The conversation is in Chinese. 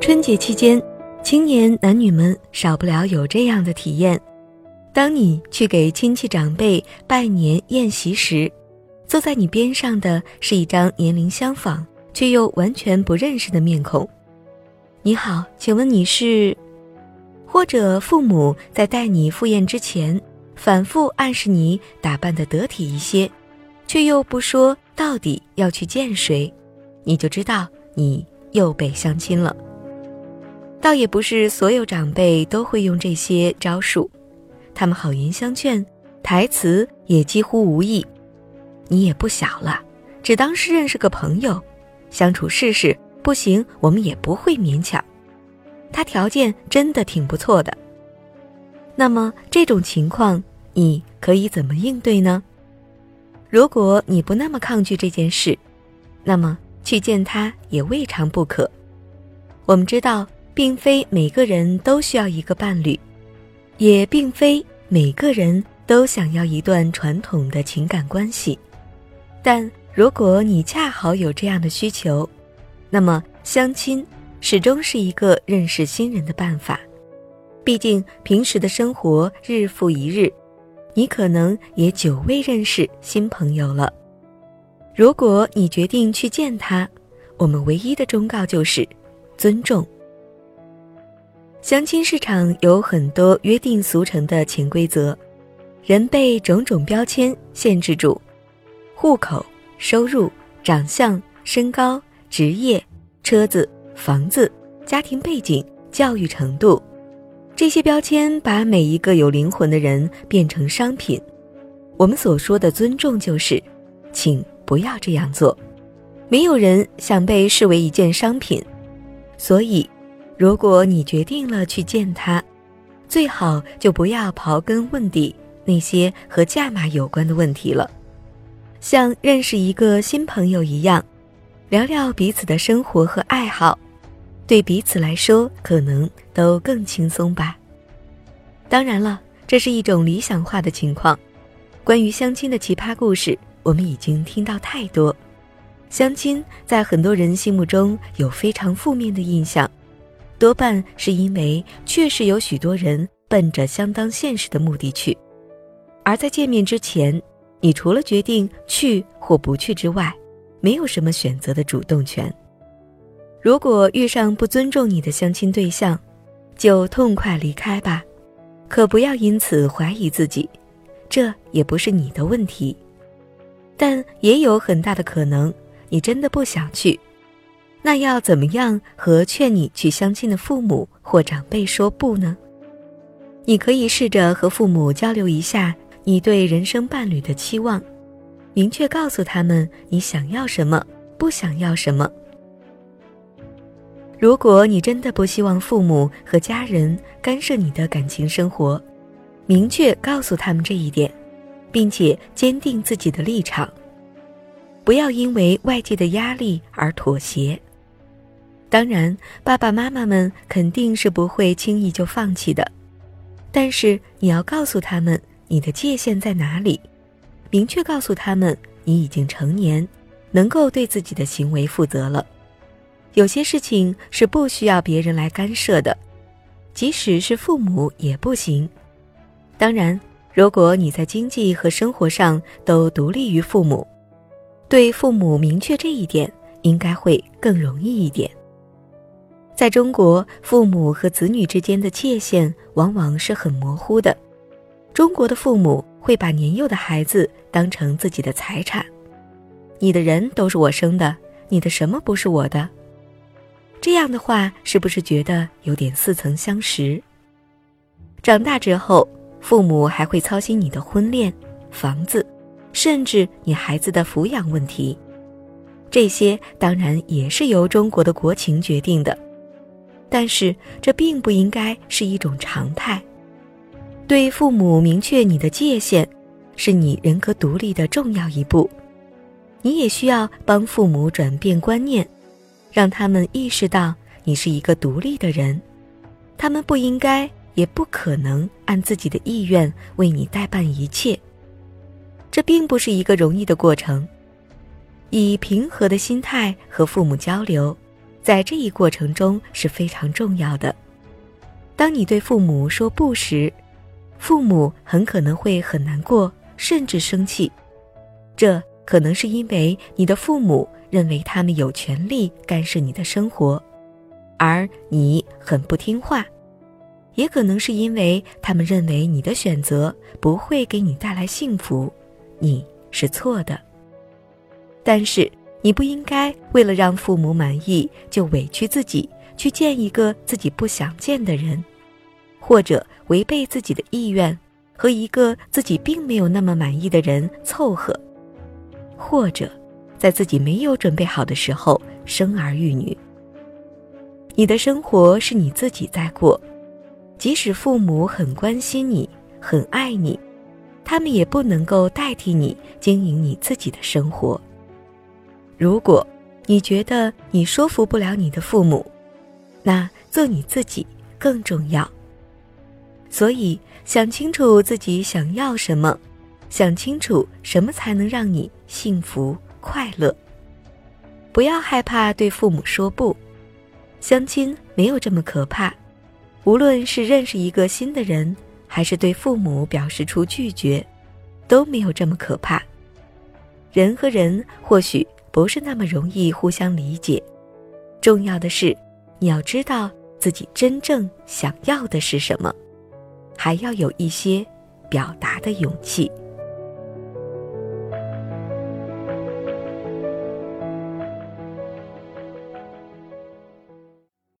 春节期间，青年男女们少不了有这样的体验：当你去给亲戚长辈拜年宴席时，坐在你边上的是一张年龄相仿却又完全不认识的面孔。你好，请问你是？或者父母在带你赴宴之前，反复暗示你打扮得得体一些，却又不说到底要去见谁，你就知道你又被相亲了。倒也不是所有长辈都会用这些招数，他们好言相劝，台词也几乎无意。你也不小了，只当是认识个朋友，相处试试，不行我们也不会勉强。他条件真的挺不错的。那么这种情况，你可以怎么应对呢？如果你不那么抗拒这件事，那么去见他也未尝不可。我们知道，并非每个人都需要一个伴侣，也并非每个人都想要一段传统的情感关系。但如果你恰好有这样的需求，那么相亲。始终是一个认识新人的办法，毕竟平时的生活日复一日，你可能也久未认识新朋友了。如果你决定去见他，我们唯一的忠告就是尊重。相亲市场有很多约定俗成的潜规则，人被种种标签限制住：户口、收入、长相、身高、职业、车子。房子、家庭背景、教育程度，这些标签把每一个有灵魂的人变成商品。我们所说的尊重，就是，请不要这样做。没有人想被视为一件商品，所以，如果你决定了去见他，最好就不要刨根问底那些和价码有关的问题了，像认识一个新朋友一样，聊聊彼此的生活和爱好。对彼此来说，可能都更轻松吧。当然了，这是一种理想化的情况。关于相亲的奇葩故事，我们已经听到太多。相亲在很多人心目中有非常负面的印象，多半是因为确实有许多人奔着相当现实的目的去，而在见面之前，你除了决定去或不去之外，没有什么选择的主动权。如果遇上不尊重你的相亲对象，就痛快离开吧，可不要因此怀疑自己，这也不是你的问题。但也有很大的可能，你真的不想去，那要怎么样和劝你去相亲的父母或长辈说不呢？你可以试着和父母交流一下你对人生伴侣的期望，明确告诉他们你想要什么，不想要什么。如果你真的不希望父母和家人干涉你的感情生活，明确告诉他们这一点，并且坚定自己的立场，不要因为外界的压力而妥协。当然，爸爸妈妈们肯定是不会轻易就放弃的，但是你要告诉他们你的界限在哪里，明确告诉他们你已经成年，能够对自己的行为负责了。有些事情是不需要别人来干涉的，即使是父母也不行。当然，如果你在经济和生活上都独立于父母，对父母明确这一点，应该会更容易一点。在中国，父母和子女之间的界限往往是很模糊的。中国的父母会把年幼的孩子当成自己的财产，你的人都是我生的，你的什么不是我的？这样的话，是不是觉得有点似曾相识？长大之后，父母还会操心你的婚恋、房子，甚至你孩子的抚养问题。这些当然也是由中国的国情决定的，但是这并不应该是一种常态。对父母明确你的界限，是你人格独立的重要一步。你也需要帮父母转变观念。让他们意识到你是一个独立的人，他们不应该也不可能按自己的意愿为你代办一切。这并不是一个容易的过程。以平和的心态和父母交流，在这一过程中是非常重要的。当你对父母说不时，父母很可能会很难过，甚至生气。这可能是因为你的父母认为他们有权利干涉你的生活，而你很不听话；也可能是因为他们认为你的选择不会给你带来幸福，你是错的。但是你不应该为了让父母满意就委屈自己。去见一个自己不想见的人，或者违背自己的意愿和一个自己并没有那么满意的人凑合，或者在自己没有准备好的时候生儿育女。你的生活是你自己在过，即使父母很关心你、很爱你，他们也不能够代替你经营你自己的生活。如果你觉得你说服不了你的父母，那做你自己更重要。所以想清楚自己想要什么，想清楚什么才能让你幸福快乐。不要害怕对父母说不，相亲没有这么可怕。无论是认识一个新的人，还是对父母表示出拒绝，都没有这么可怕。人和人或许不是那么容易互相理解，重要的是。你要知道自己真正想要的是什么，还要有一些表达的勇气。